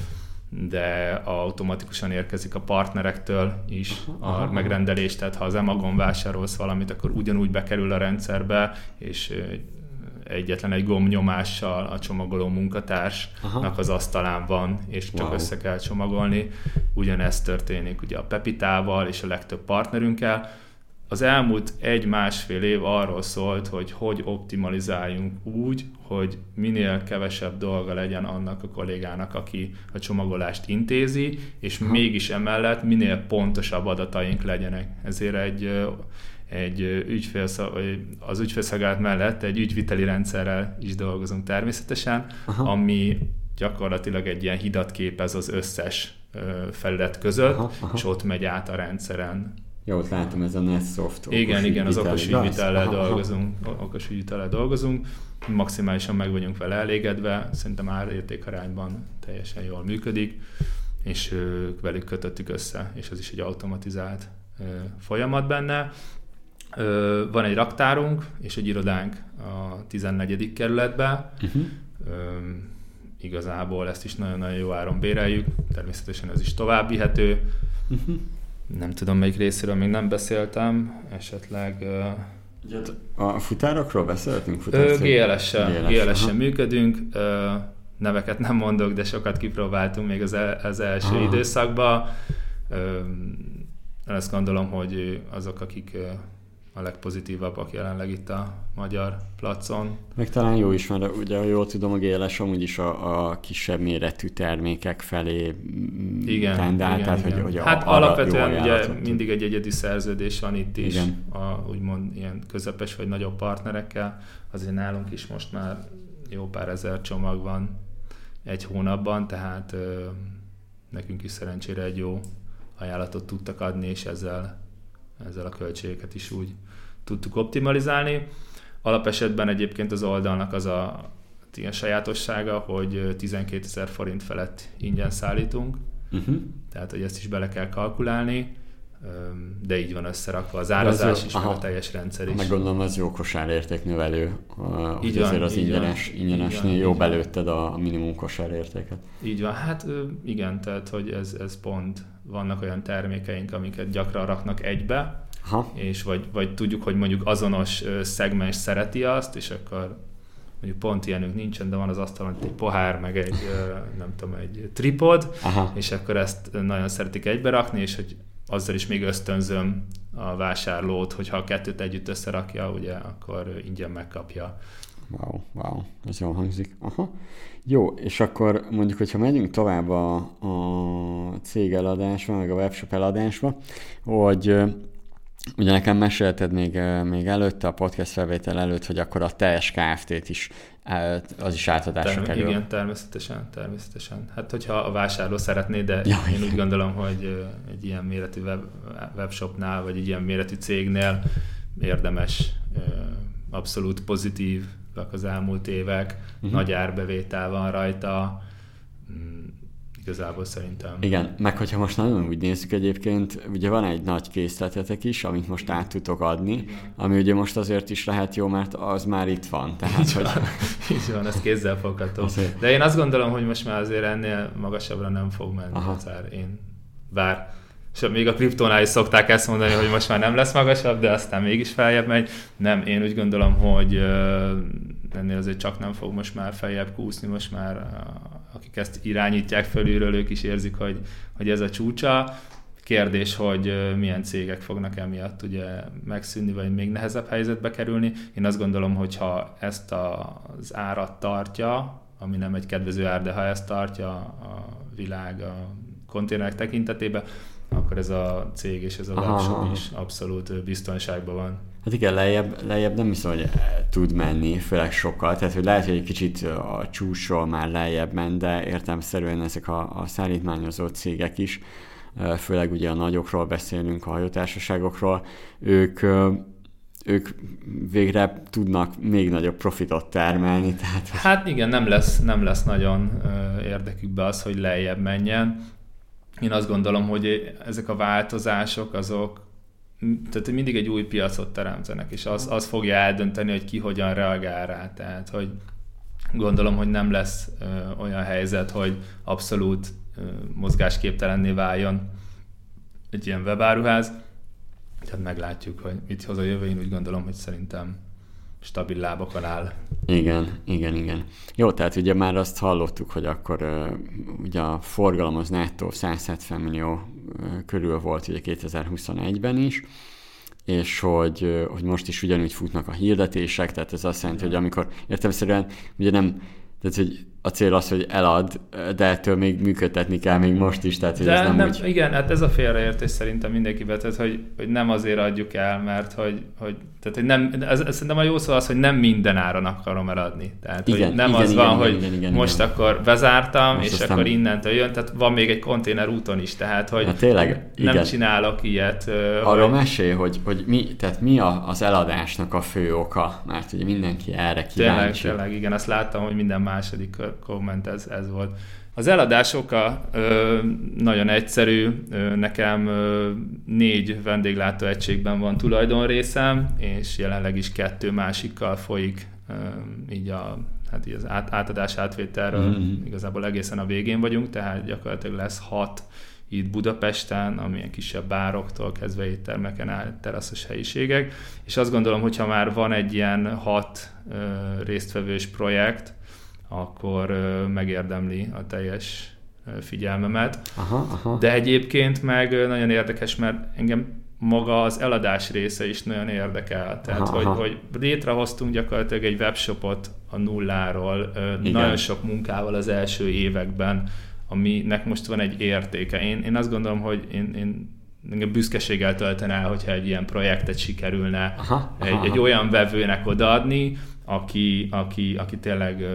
de automatikusan érkezik a partnerektől is a megrendelés, tehát ha az Emagon vásárolsz valamit, akkor ugyanúgy bekerül a rendszerbe, és egyetlen egy gombnyomással a csomagoló munkatársnak Aha. az asztalán van, és csak wow. össze kell csomagolni. Ugyanezt történik ugye a Pepitával és a legtöbb partnerünkkel az elmúlt egy-másfél év arról szólt, hogy hogy optimalizáljunk úgy, hogy minél kevesebb dolga legyen annak a kollégának, aki a csomagolást intézi, és ha. mégis emellett minél pontosabb adataink legyenek. Ezért egy, egy ügyfél, az ügyfélszolgálat mellett egy ügyviteli rendszerrel is dolgozunk természetesen, Aha. ami gyakorlatilag egy ilyen hidat képez az összes felület között, aha, aha. és ott megy át a rendszeren jó, ott látom, ez a NetSoft. Igen, igen, az okos ügyvitellel dolgozunk, okos ügyvitellel dolgozunk, maximálisan meg vagyunk vele elégedve, szerintem árértékarányban teljesen jól működik, és velük kötöttük össze, és ez is egy automatizált folyamat benne. Van egy raktárunk és egy irodánk a 14. kerületben. Uh-huh. Igazából ezt is nagyon-nagyon jó áron béreljük, természetesen ez is tovább vihető. Uh-huh nem tudom melyik részéről még nem beszéltem, esetleg A futárokról beszéltünk? GLS-sel, GLS működünk. Neveket nem mondok, de sokat kipróbáltunk még az, el, az első Aha. időszakban. Azt gondolom, hogy azok, akik a legpozitívabbak jelenleg itt a magyar placon. Meg talán jó is, mert ugye, ha jól tudom, a GLS amúgy is a, a kisebb méretű termékek felé mm, igen, tendál, igen, tehát igen. hogy, hogy Hát alapvetően ugye mindig egy egyedi szerződés van itt is, igen. a, úgymond ilyen közepes vagy nagyobb partnerekkel, azért nálunk is most már jó pár ezer csomag van egy hónapban, tehát ö, nekünk is szerencsére egy jó ajánlatot tudtak adni, és ezzel ezzel a költségeket is úgy tudtuk optimalizálni. Alapesetben egyébként az oldalnak az a ilyen sajátossága, hogy 12 ezer forint felett ingyen szállítunk, uh-huh. tehát hogy ezt is bele kell kalkulálni, de így van összerakva az árazás is, a teljes rendszer is. Meg gondolom, az jó kosárérték növelő, hogy így azért az ingyenes, van, ingyenesnél jobb van. előtted a minimum kosárértéket. Így van, hát igen, tehát hogy ez, ez pont vannak olyan termékeink, amiket gyakran raknak egybe, Aha. és vagy, vagy tudjuk, hogy mondjuk azonos szegmens szereti azt, és akkor mondjuk pont ilyenünk nincsen, de van az asztalon egy pohár, meg egy, nem tudom, egy tripod, Aha. és akkor ezt nagyon szeretik egybe rakni, és hogy azzal is még ösztönzöm a vásárlót, hogyha a kettőt együtt összerakja, ugye, akkor ingyen megkapja. Wow, wow, ez jól hangzik. Aha. Jó, és akkor mondjuk, hogyha megyünk tovább a, a cég eladásba, meg a webshop eladásba, hogy Ugye nekem mesélted még, még előtte, a podcast felvétel előtt, hogy akkor a teljes Kft-t is, az is átadásra Term- kerül. Igen, természetesen, természetesen. Hát hogyha a vásárló szeretné, de ja, én igen. úgy gondolom, hogy egy ilyen méretű web, webshopnál, vagy egy ilyen méretű cégnél érdemes abszolút pozitív az elmúlt évek, uh-huh. nagy árbevétel van rajta, igazából szerintem. Igen, meg hogyha most nagyon úgy nézzük egyébként, ugye van egy nagy készletetek is, amit most át tudok adni, ami ugye most azért is lehet jó, mert az már itt van. Tehát, így, hogy... van, így van, ez kézzel fogható. Azért. De én azt gondolom, hogy most már azért ennél magasabbra nem fog menni Aha. az ár. Én bár és még a kriptónál is szokták ezt mondani, hogy most már nem lesz magasabb, de aztán mégis feljebb megy. Nem, én úgy gondolom, hogy ennél azért csak nem fog most már feljebb kúszni, most már akik ezt irányítják fölülről, ők is érzik, hogy, hogy ez a csúcsa. Kérdés, hogy milyen cégek fognak emiatt ugye megszűnni, vagy még nehezebb helyzetbe kerülni. Én azt gondolom, hogy ha ezt az árat tartja, ami nem egy kedvező ár, de ha ezt tartja a világ a konténerek tekintetében, akkor ez a cég és ez a webshop is abszolút biztonságban van. Hát igen, lejjebb, lejjebb nem hiszem, hogy tud menni, főleg sokkal. Tehát, hogy lehet, hogy egy kicsit a csúcsról már lejjebb ment, de értelmszerűen ezek a, a szállítmányozó cégek is, főleg ugye a nagyokról beszélünk, a hajótársaságokról, ők ők végre tudnak még nagyobb profitot termelni. Tehát... Hát igen, nem lesz, nem lesz nagyon érdekükbe az, hogy lejjebb menjen. Én azt gondolom, hogy ezek a változások azok tehát mindig egy új piacot teremtenek, és az, az fogja eldönteni, hogy ki hogyan reagál rá. Tehát, hogy gondolom, hogy nem lesz ö, olyan helyzet, hogy abszolút ö, mozgásképtelenné váljon egy ilyen webáruház. Tehát meglátjuk, hogy mit hoz a jövő. Én úgy gondolom, hogy szerintem stabil lábakon áll. Igen, igen, igen. Jó, tehát ugye már azt hallottuk, hogy akkor ugye a forgalom az nettó 170 millió körül volt ugye 2021-ben is, és hogy, hogy most is ugyanúgy futnak a hirdetések, tehát ez azt jelenti, hogy amikor értelmeszerűen ugye nem, tehát hogy a cél az, hogy elad, de ettől még működtetni kell még most is, tehát hogy de ez nem, nem úgy... Igen, hát ez a félreértés szerintem mindenkibe, tehát hogy, hogy nem azért adjuk el, mert hogy, hogy tehát, hogy nem, ez, ez szerintem a jó szó az, hogy nem minden áron akarom eladni. Tehát, igen, hogy nem igen, az igen, van, igen, hogy igen, igen, most igen. akkor bezártam, most és aztán... akkor innentől jön, tehát van még egy konténer úton is, tehát, hogy hát tényleg, nem igen. csinálok ilyet. Arról hogy... mesél, hogy, hogy mi, tehát mi a, az eladásnak a fő oka, mert ugye mindenki erre kíváncsi. Tényleg, tényleg, igen, azt láttam, hogy minden második komment ez, ez volt. Az eladás oka ö, nagyon egyszerű, ö, nekem ö, négy vendéglátó egységben van tulajdonrészem, és jelenleg is kettő másikkal folyik ö, így a hát így az át, átadás átvételről mm-hmm. igazából egészen a végén vagyunk, tehát gyakorlatilag lesz hat itt Budapesten, amilyen kisebb bároktól kezdve éttermeken át teraszos helyiségek, és azt gondolom, hogyha már van egy ilyen hat ö, résztvevős projekt, akkor megérdemli a teljes figyelmemet. Aha, aha. De egyébként meg nagyon érdekes, mert engem maga az eladás része is nagyon érdekel. Tehát, aha, hogy, aha. hogy létrehoztunk gyakorlatilag egy webshopot a nulláról, Igen. nagyon sok munkával az első években, aminek most van egy értéke. Én, én azt gondolom, hogy én, én engem büszkeséggel töltene el, hogyha egy ilyen projektet sikerülne aha, egy, aha. egy olyan vevőnek odaadni, aki, aki, aki tényleg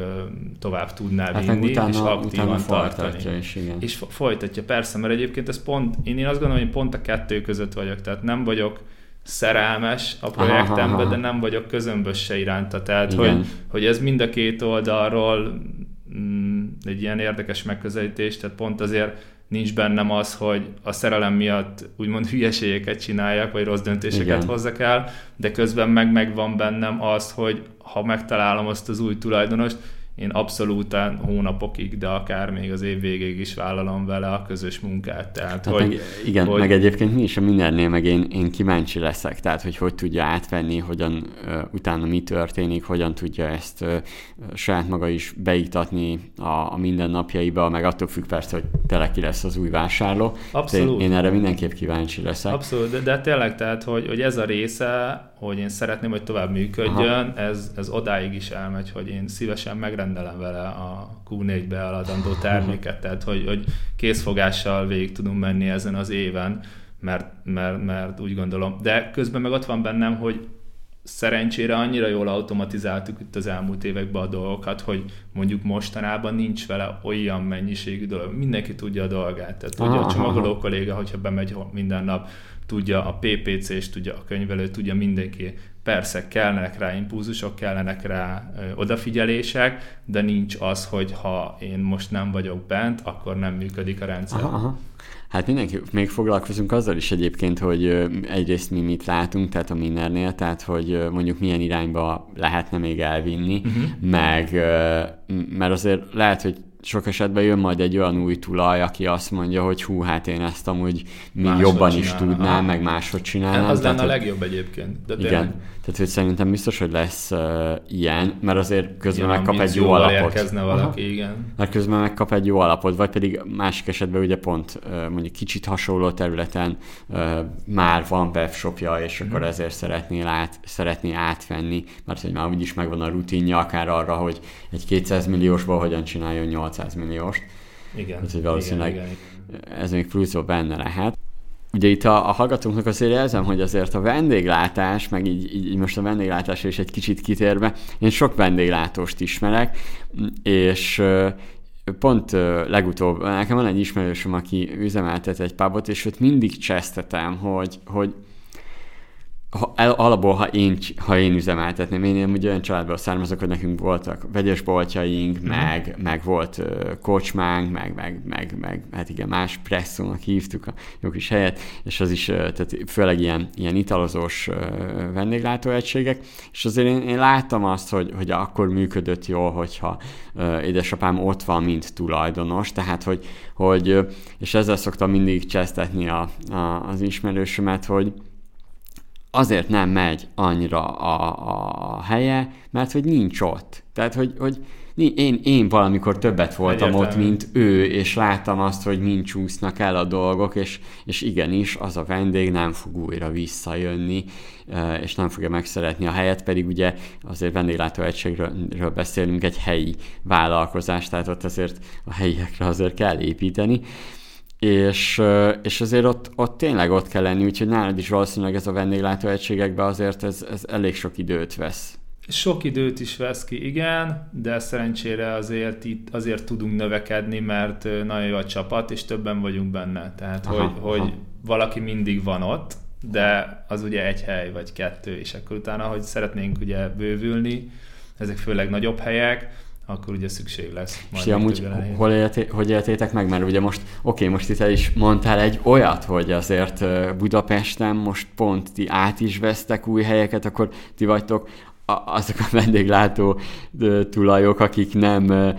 tovább tudná hát vinni, utána, és aktívan tartani. És, igen. és folytatja, persze, mert egyébként ez pont, én, én azt gondolom, hogy pont a kettő között vagyok, tehát nem vagyok szerelmes a projektembe, de nem vagyok közömbös se iránta, tehát hogy, hogy ez mind a két oldalról mm, egy ilyen érdekes megközelítés, tehát pont azért nincs bennem az, hogy a szerelem miatt úgymond hülyeségeket csináljak, vagy rossz döntéseket Igen. hozzak el, de közben meg megvan bennem az, hogy ha megtalálom azt az új tulajdonost, én abszolút hónapokig, de akár még az év végéig is vállalom vele a közös munkát. Tehát, hát hogy, meg, igen, hogy... meg egyébként mi is a mindennél, meg én, én kíváncsi leszek, tehát hogy hogy tudja átvenni, hogyan uh, utána mi történik, hogyan tudja ezt uh, saját maga is beiktatni a, a mindennapjaiba, meg attól függ persze, hogy tele ki lesz az új vásárló. Abszolút. Én, én erre mindenképp kíváncsi leszek. Abszolút, de, de tényleg, tehát, hogy, hogy ez a része, hogy én szeretném, hogy tovább működjön, ez, ez odáig is elmegy, hogy én szívesen megrendelem vele a Q4-be eladandó terméket, tehát hogy, hogy készfogással végig tudunk menni ezen az éven, mert, mert, mert úgy gondolom. De közben meg ott van bennem, hogy szerencsére annyira jól automatizáltuk itt az elmúlt években a dolgokat, hogy mondjuk mostanában nincs vele olyan mennyiségű dolog. Mindenki tudja a dolgát. Tehát aha, a csomagoló aha. kolléga, hogyha bemegy minden nap, tudja a ppc és tudja a könyvelő, tudja mindenki. Persze kellenek rá impulzusok, kellenek rá ö, odafigyelések, de nincs az, hogy ha én most nem vagyok bent, akkor nem működik a rendszer. Aha, aha. Hát mindenki, még foglalkozunk azzal is egyébként, hogy egyrészt mi mit látunk, tehát a Minnernél, tehát hogy mondjuk milyen irányba lehetne még elvinni, uh-huh. meg mert azért lehet, hogy sok esetben jön majd egy olyan új tulaj, aki azt mondja, hogy hú, hát én ezt amúgy máshogy jobban csinálna. is tudnám, meg máshogy csinálnám. Az lenne a legjobb egyébként. De igen, tényleg. Tehát hogy szerintem biztos, hogy lesz uh, ilyen, mert azért közben igen, megkap egy jó alapot. valaki, Aha. igen. Mert közben megkap egy jó alapot, vagy pedig másik esetben ugye pont uh, mondjuk kicsit hasonló területen uh, már van webshopja, és mm. akkor ezért szeretné, át, szeretné átvenni, mert hogy már úgyis megvan a rutinja akár arra, hogy egy 200 milliósból hogyan csináljon 8 800 millióst. Igen. Úgyhogy valószínűleg igen, igen, igen. ez még pluszban benne lehet. Ugye itt a, a hallgatóknak azért érzem, hogy azért a vendéglátás, meg így, így most a vendéglátásra is egy kicsit kitérve, én sok vendéglátóst ismerek, és pont legutóbb, nekem van egy ismerősöm, aki üzemeltet egy pubot, és ott mindig csesztetem, hogy, hogy ha, alapból, ha én, ha én üzemeltetném, én ugye olyan családból származok, hogy nekünk voltak vegyes boltjaink, mm. meg, meg volt uh, kocsmánk, meg, meg, meg, meg, hát igen, más presszónak hívtuk a jó kis helyet, és az is, uh, tehát főleg ilyen, ilyen italozós uh, vendéglátóegységek, és azért én, én láttam azt, hogy, hogy akkor működött jól, hogyha uh, édesapám ott van, mint tulajdonos, tehát hogy, hogy és ezzel szoktam mindig csesztetni a, a, az ismerősömet, hogy azért nem megy annyira a, a helye, mert hogy nincs ott. Tehát, hogy, hogy én, én valamikor többet voltam Egyetlen. ott, mint ő, és láttam azt, hogy mind csúsznak el a dolgok, és, és igenis, az a vendég nem fog újra visszajönni, és nem fogja megszeretni a helyet, pedig ugye azért vendéglátóegységről beszélünk, egy helyi vállalkozás, tehát ott azért a helyiekre azért kell építeni, és, és azért ott, ott tényleg ott kell lenni, úgyhogy nálad is valószínűleg ez a vendéglátóegységekben azért ez, ez elég sok időt vesz. Sok időt is vesz ki, igen, de szerencsére azért itt azért tudunk növekedni, mert nagyon jó a csapat, és többen vagyunk benne. Tehát, aha, hogy, aha. hogy valaki mindig van ott, de az ugye egy hely vagy kettő, és akkor utána, hogy szeretnénk ugye bővülni, ezek főleg nagyobb helyek, akkor ugye szükség lesz. Majd és amúgy hol élté, hogy éltétek meg? Mert ugye most, oké, most itt el is mondtál egy olyat, hogy azért Budapesten most pont ti át is vesztek új helyeket, akkor ti vagytok azok a vendéglátó tulajok, akik nem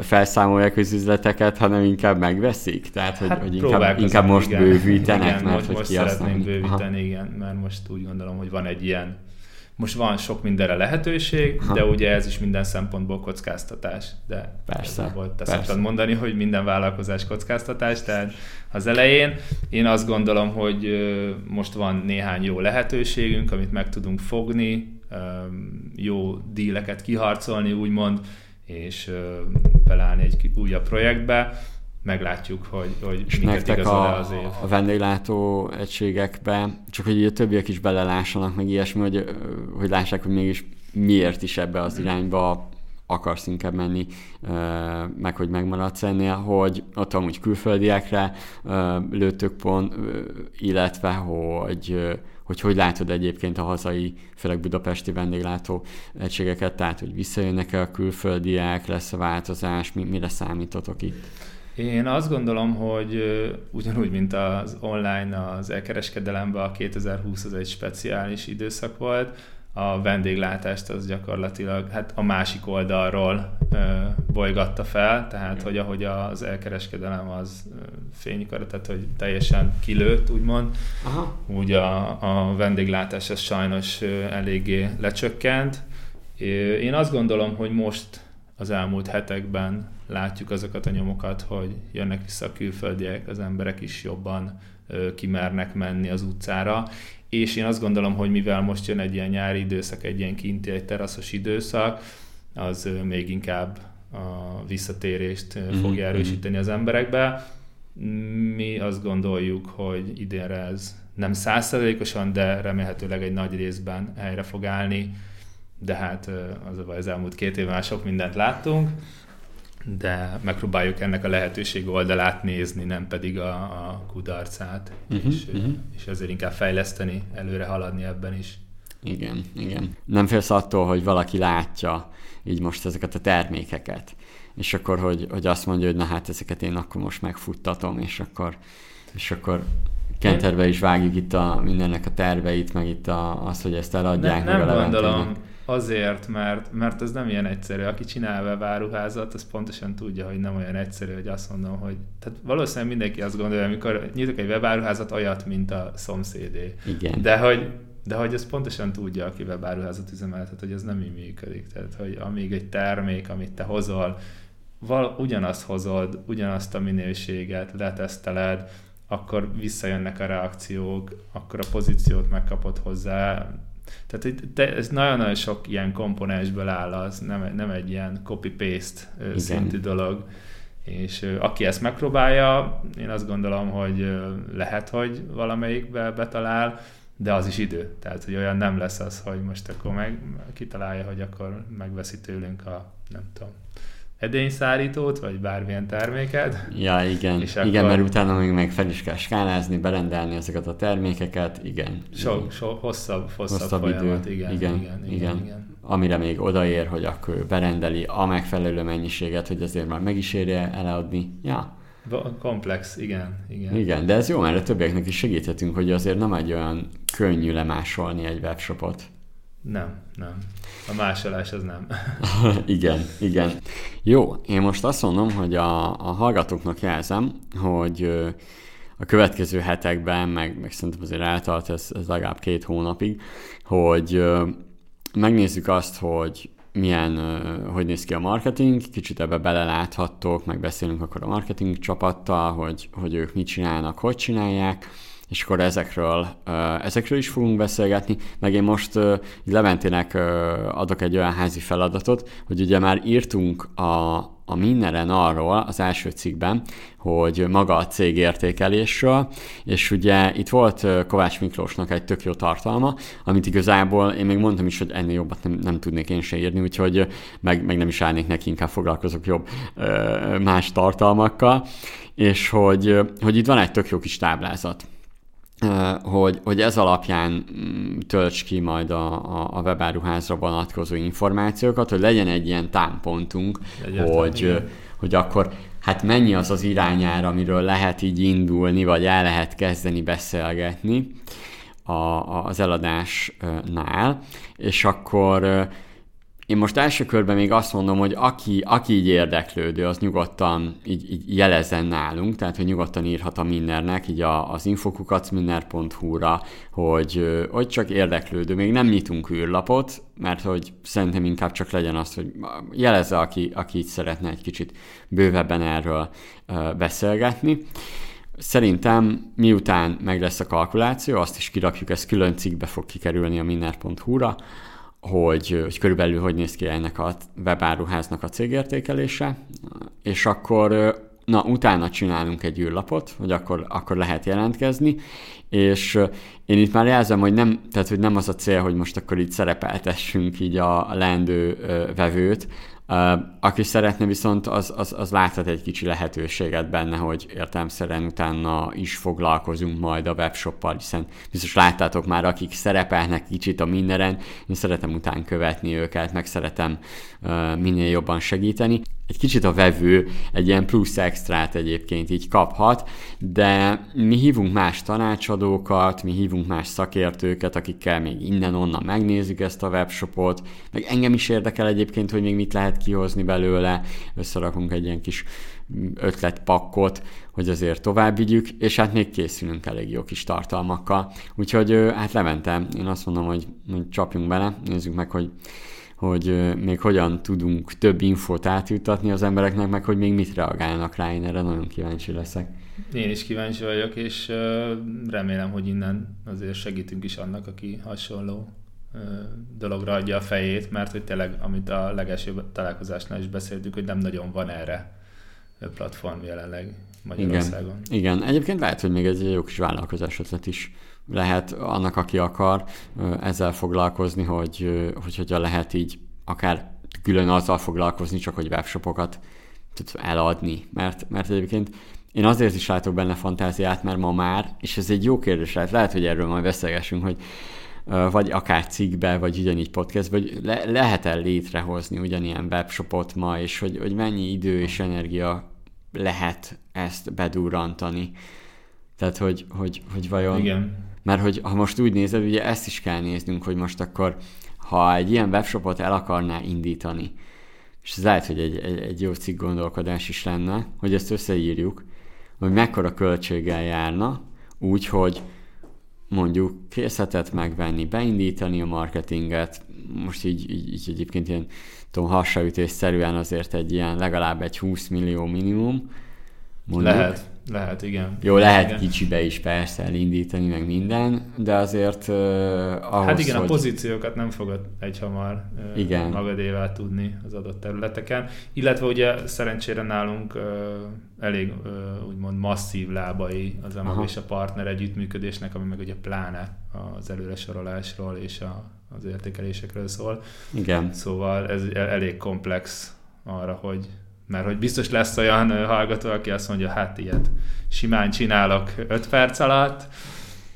felszámolják az üzleteket, hanem inkább megveszik? Tehát, hogy, hát hogy inkább, inkább most igen. bővítenek, igen, mert most, hogy most szeretnénk bővíteni, Aha. igen, mert most úgy gondolom, hogy van egy ilyen most van sok mindenre lehetőség, ha. de ugye ez is minden szempontból kockáztatás. De persze, volt, te persze. szoktad mondani, hogy minden vállalkozás kockáztatás, tehát az elején én azt gondolom, hogy most van néhány jó lehetőségünk, amit meg tudunk fogni, jó díleket kiharcolni, úgymond, és belállni egy újabb projektbe meglátjuk, hogy, hogy és nektek a, az év. a vendéglátó egységekbe, csak hogy a többiek is belelássanak, meg ilyesmi, hogy, hogy lássák, hogy mégis miért is ebbe az irányba akarsz inkább menni, meg hogy megmaradsz ennél, hogy ott amúgy külföldiekre lőttök pont, illetve hogy hogy hogy látod egyébként a hazai, főleg budapesti vendéglátó egységeket, tehát hogy visszajönnek-e a külföldiek, lesz a változás, mi, mire számítotok itt? Én azt gondolom, hogy ugyanúgy, mint az online, az elkereskedelemben a 2020 az egy speciális időszak volt, a vendéglátást az gyakorlatilag hát a másik oldalról ö, bolygatta fel, tehát hogy ahogy az elkereskedelem az fénykar, tehát hogy teljesen kilőtt, úgymond, Aha. úgy a, a vendéglátás az sajnos eléggé lecsökkent. Én azt gondolom, hogy most az elmúlt hetekben látjuk azokat a nyomokat, hogy jönnek vissza a külföldiek, az emberek is jobban kimernek menni az utcára, és én azt gondolom, hogy mivel most jön egy ilyen nyári időszak, egy ilyen kinti, egy teraszos időszak, az még inkább a visszatérést mm-hmm. fogja mhm. erősíteni az emberekbe. Mi azt gondoljuk, hogy idénre ez nem százszerzelékosan, de remélhetőleg egy nagy részben helyre fog állni, de hát az az elmúlt két évben már sok mindent láttunk, de megpróbáljuk ennek a lehetőség oldalát nézni, nem pedig a, a kudarcát, uh-huh, és, uh-huh. és ezért inkább fejleszteni, előre haladni ebben is. Igen, igen. Nem félsz attól, hogy valaki látja így most ezeket a termékeket, és akkor, hogy, hogy azt mondja, hogy na hát ezeket én akkor most megfuttatom, és akkor, és akkor kenterbe is vágjuk itt a, mindennek a terveit, meg itt a, az, hogy ezt eladják. Ne, nem gondolom, Azért, mert, mert ez nem ilyen egyszerű. Aki csinál webáruházat, az pontosan tudja, hogy nem olyan egyszerű, hogy azt mondom, hogy tehát valószínűleg mindenki azt gondolja, amikor nyitok egy webáruházat, olyat, mint a szomszédé. Igen. De hogy, de hogy ez pontosan tudja, aki webáruházat üzemeltet, hogy ez nem így működik. Tehát, hogy amíg egy termék, amit te hozol, val, ugyanazt hozod, ugyanazt a minőséget, leteszteled, akkor visszajönnek a reakciók, akkor a pozíciót megkapod hozzá, tehát te, ez nagyon-nagyon sok ilyen komponensből áll, az nem, nem egy ilyen copy-paste Igen. szintű dolog. És aki ezt megpróbálja, én azt gondolom, hogy lehet, hogy valamelyikbe betalál, de az is idő. Tehát, hogy olyan nem lesz az, hogy most akkor meg kitalálja, hogy akkor megveszi tőlünk a, nem tudom, edényszárítót, vagy bármilyen terméket. Ja, igen. És igen, akkor... mert utána még meg fel is kell skálázni, berendelni ezeket a termékeket, igen. Sok, sok hosszabb, hosszabb, hosszabb folyamat, idő. Igen, igen, igen, igen, igen, igen. Amire még odaér, hogy akkor berendeli a megfelelő mennyiséget, hogy azért már meg is érje eladni. Ja. Komplex, igen, igen. Igen, de ez jó, mert a többieknek is segíthetünk, hogy azért nem egy olyan könnyű lemásolni egy webshopot. Nem, nem. A másolás az nem. igen, igen. Jó, én most azt mondom, hogy a, a hallgatóknak jelzem, hogy a következő hetekben, meg, meg szerintem azért eltart ez, ez legalább két hónapig, hogy megnézzük azt, hogy milyen, hogy néz ki a marketing, kicsit ebbe beleláthattok, meg beszélünk akkor a marketing csapattal, hogy, hogy ők mit csinálnak, hogy csinálják, és akkor ezekről, ezekről is fogunk beszélgetni, meg én most Leventének adok egy olyan házi feladatot, hogy ugye már írtunk a, a Minneren arról az első cikkben, hogy maga a cég értékelésről, és ugye itt volt Kovács Miklósnak egy tök jó tartalma, amit igazából én még mondtam is, hogy ennél jobbat nem, nem tudnék én se írni, úgyhogy meg, meg nem is állnék neki, inkább foglalkozok jobb más tartalmakkal, és hogy, hogy itt van egy tök jó kis táblázat hogy, hogy ez alapján mm, tölts ki majd a, a, a webáruházra vonatkozó információkat, hogy legyen egy ilyen támpontunk, Egyáltalán, hogy, hogy akkor hát mennyi az az irányára, amiről lehet így indulni, vagy el lehet kezdeni beszélgetni. a, az eladásnál, és akkor én most első körben még azt mondom, hogy aki, aki így érdeklődő, az nyugodtan így, így jelezzen nálunk, tehát hogy nyugodtan írhat a Minnernek, így a, az infokukacminner.hu-ra, hogy, hogy csak érdeklődő. Még nem nyitunk űrlapot, mert hogy szerintem inkább csak legyen az, hogy jelezze, aki, aki így szeretne egy kicsit bővebben erről beszélgetni. Szerintem miután meg lesz a kalkuláció, azt is kirakjuk, ez külön cikkbe fog kikerülni a minner.hu-ra, hogy, hogy körülbelül hogy néz ki ennek a webáruháznak a cégértékelése, és akkor na, utána csinálunk egy űrlapot, hogy akkor, akkor lehet jelentkezni, és én itt már jelzem, hogy nem, tehát, hogy nem az a cél, hogy most akkor itt szerepeltessünk így a leendő vevőt, aki szeretne viszont, az, az, az láthat egy kicsi lehetőséget benne, hogy értelmszerűen utána is foglalkozunk majd a webshoppal, hiszen biztos láttátok már, akik szerepelnek kicsit a mindenen, én szeretem után követni őket, meg szeretem uh, minél jobban segíteni. Egy kicsit a vevő egy ilyen plusz extrát egyébként így kaphat, de mi hívunk más tanácsadókat, mi hívunk más szakértőket, akikkel még innen-onnan megnézzük ezt a webshopot, meg engem is érdekel egyébként, hogy még mit lehet lehet kihozni belőle, összerakunk egy ilyen kis ötletpakkot, hogy azért tovább vigyük, és hát még készülünk elég jó kis tartalmakkal. Úgyhogy hát Levente, én azt mondom, hogy, hogy csapjunk bele, nézzük meg, hogy hogy még hogyan tudunk több infót átjutatni az embereknek, meg hogy még mit reagálnak rá, én erre nagyon kíváncsi leszek. Én is kíváncsi vagyok, és remélem, hogy innen azért segítünk is annak, aki hasonló dologra adja a fejét, mert hogy tényleg, amit a legelső találkozásnál is beszéltük, hogy nem nagyon van erre platform jelenleg Magyarországon. Igen, Igen. egyébként lehet, hogy még egy jó kis vállalkozás ötlet is lehet annak, aki akar ezzel foglalkozni, hogy, hogy hogyan lehet így akár külön azzal foglalkozni, csak hogy webshopokat eladni. Mert, mert egyébként én azért is látok benne fantáziát, mert ma már, és ez egy jó kérdés lehet, lehet, hogy erről majd beszélgessünk, hogy vagy akár cikkbe, vagy ugyanígy podcast, vagy le, lehet el létrehozni ugyanilyen webshopot ma, és hogy, hogy mennyi idő és energia lehet ezt bedurrantani. Tehát, hogy, hogy, hogy vajon... Igen. Mert hogy ha most úgy nézed, ugye ezt is kell néznünk, hogy most akkor, ha egy ilyen webshopot el akarná indítani, és ez lehet, hogy egy, egy, egy jó cikk gondolkodás is lenne, hogy ezt összeírjuk, hogy mekkora költséggel járna, úgy, hogy mondjuk készletet megvenni, beindítani a marketinget, most így, így, így egyébként ilyen tudom, hasraütésszerűen azért egy ilyen legalább egy 20 millió minimum. Mondjuk. Lehet. Lehet, igen. Jó, lehet igen. kicsibe is persze elindítani, meg minden, de azért uh, ahhoz, Hát igen, hogy... a pozíciókat nem fogod egyhamar uh, igen. magadévá tudni az adott területeken. Illetve ugye szerencsére nálunk uh, elég uh, úgymond masszív lábai az a és a partner együttműködésnek, ami meg ugye pláne az előre sorolásról és a, az értékelésekről szól. Igen. Szóval ez elég komplex arra, hogy mert hogy biztos lesz olyan hallgató, aki azt mondja, hát ilyet simán csinálok 5 perc alatt,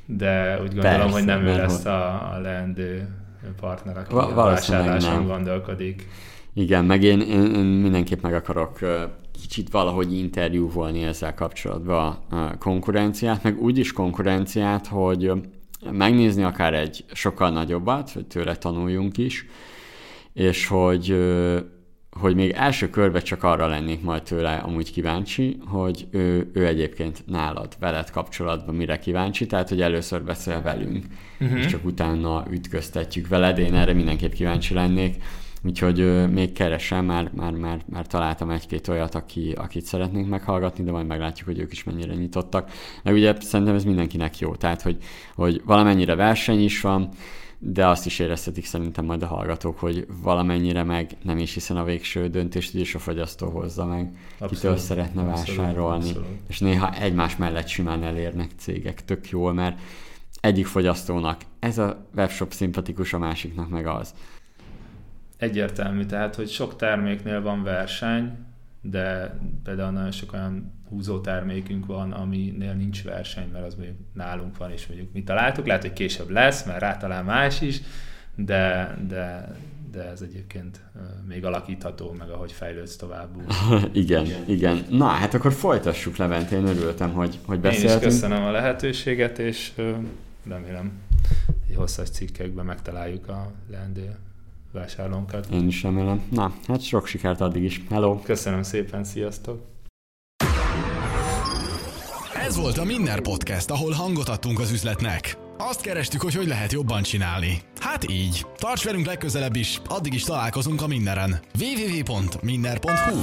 de úgy gondolom, Persze, hogy nem ő lesz a, a leendő partner, aki Va- a vásárláson gondolkodik. Igen, meg én, én, én mindenképp meg akarok kicsit valahogy interjúvolni ezzel kapcsolatban a konkurenciát, meg úgy is konkurenciát, hogy megnézni akár egy sokkal nagyobbat, hogy tőle tanuljunk is, és hogy hogy még első körben csak arra lennék majd tőle amúgy kíváncsi, hogy ő, ő egyébként nálad, veled kapcsolatban mire kíváncsi, tehát hogy először beszél velünk, uh-huh. és csak utána ütköztetjük veled, én erre mindenképp kíváncsi lennék, úgyhogy ő, még keresem, már, már, már, már találtam egy-két olyat, aki, akit szeretnénk meghallgatni, de majd meglátjuk, hogy ők is mennyire nyitottak. Meg ugye szerintem ez mindenkinek jó, tehát hogy, hogy valamennyire verseny is van, de azt is érezhetik szerintem majd a hallgatók, hogy valamennyire meg nem is, hiszen a végső döntést is a fogyasztó hozza meg, abszolút, kitől szeretne abszolút, vásárolni, abszolút. és néha egymás mellett simán elérnek cégek, tök jól, mert egyik fogyasztónak ez a webshop szimpatikus, a másiknak meg az. Egyértelmű, tehát, hogy sok terméknél van verseny, de például nagyon sok olyan húzó termékünk van, aminél nincs verseny, mert az mondjuk nálunk van, és mondjuk mi találtuk, lehet, hogy később lesz, mert rátalál más is, de, de, de ez egyébként még alakítható, meg ahogy fejlődsz tovább. igen, igen, igen. Na, hát akkor folytassuk Levent, én örültem, hogy, hogy beszéltünk. Én is köszönöm a lehetőséget, és remélem hosszas cikkekben megtaláljuk a leendő vásárlónkat. Én is remélem. Na, hát sok sikert addig is. Hello! Köszönöm szépen, sziasztok! Ez volt a Minner Podcast, ahol hangot adtunk az üzletnek. Azt kerestük, hogy hogy lehet jobban csinálni. Hát így. Tarts velünk legközelebb is, addig is találkozunk a Minneren. www.minner.hu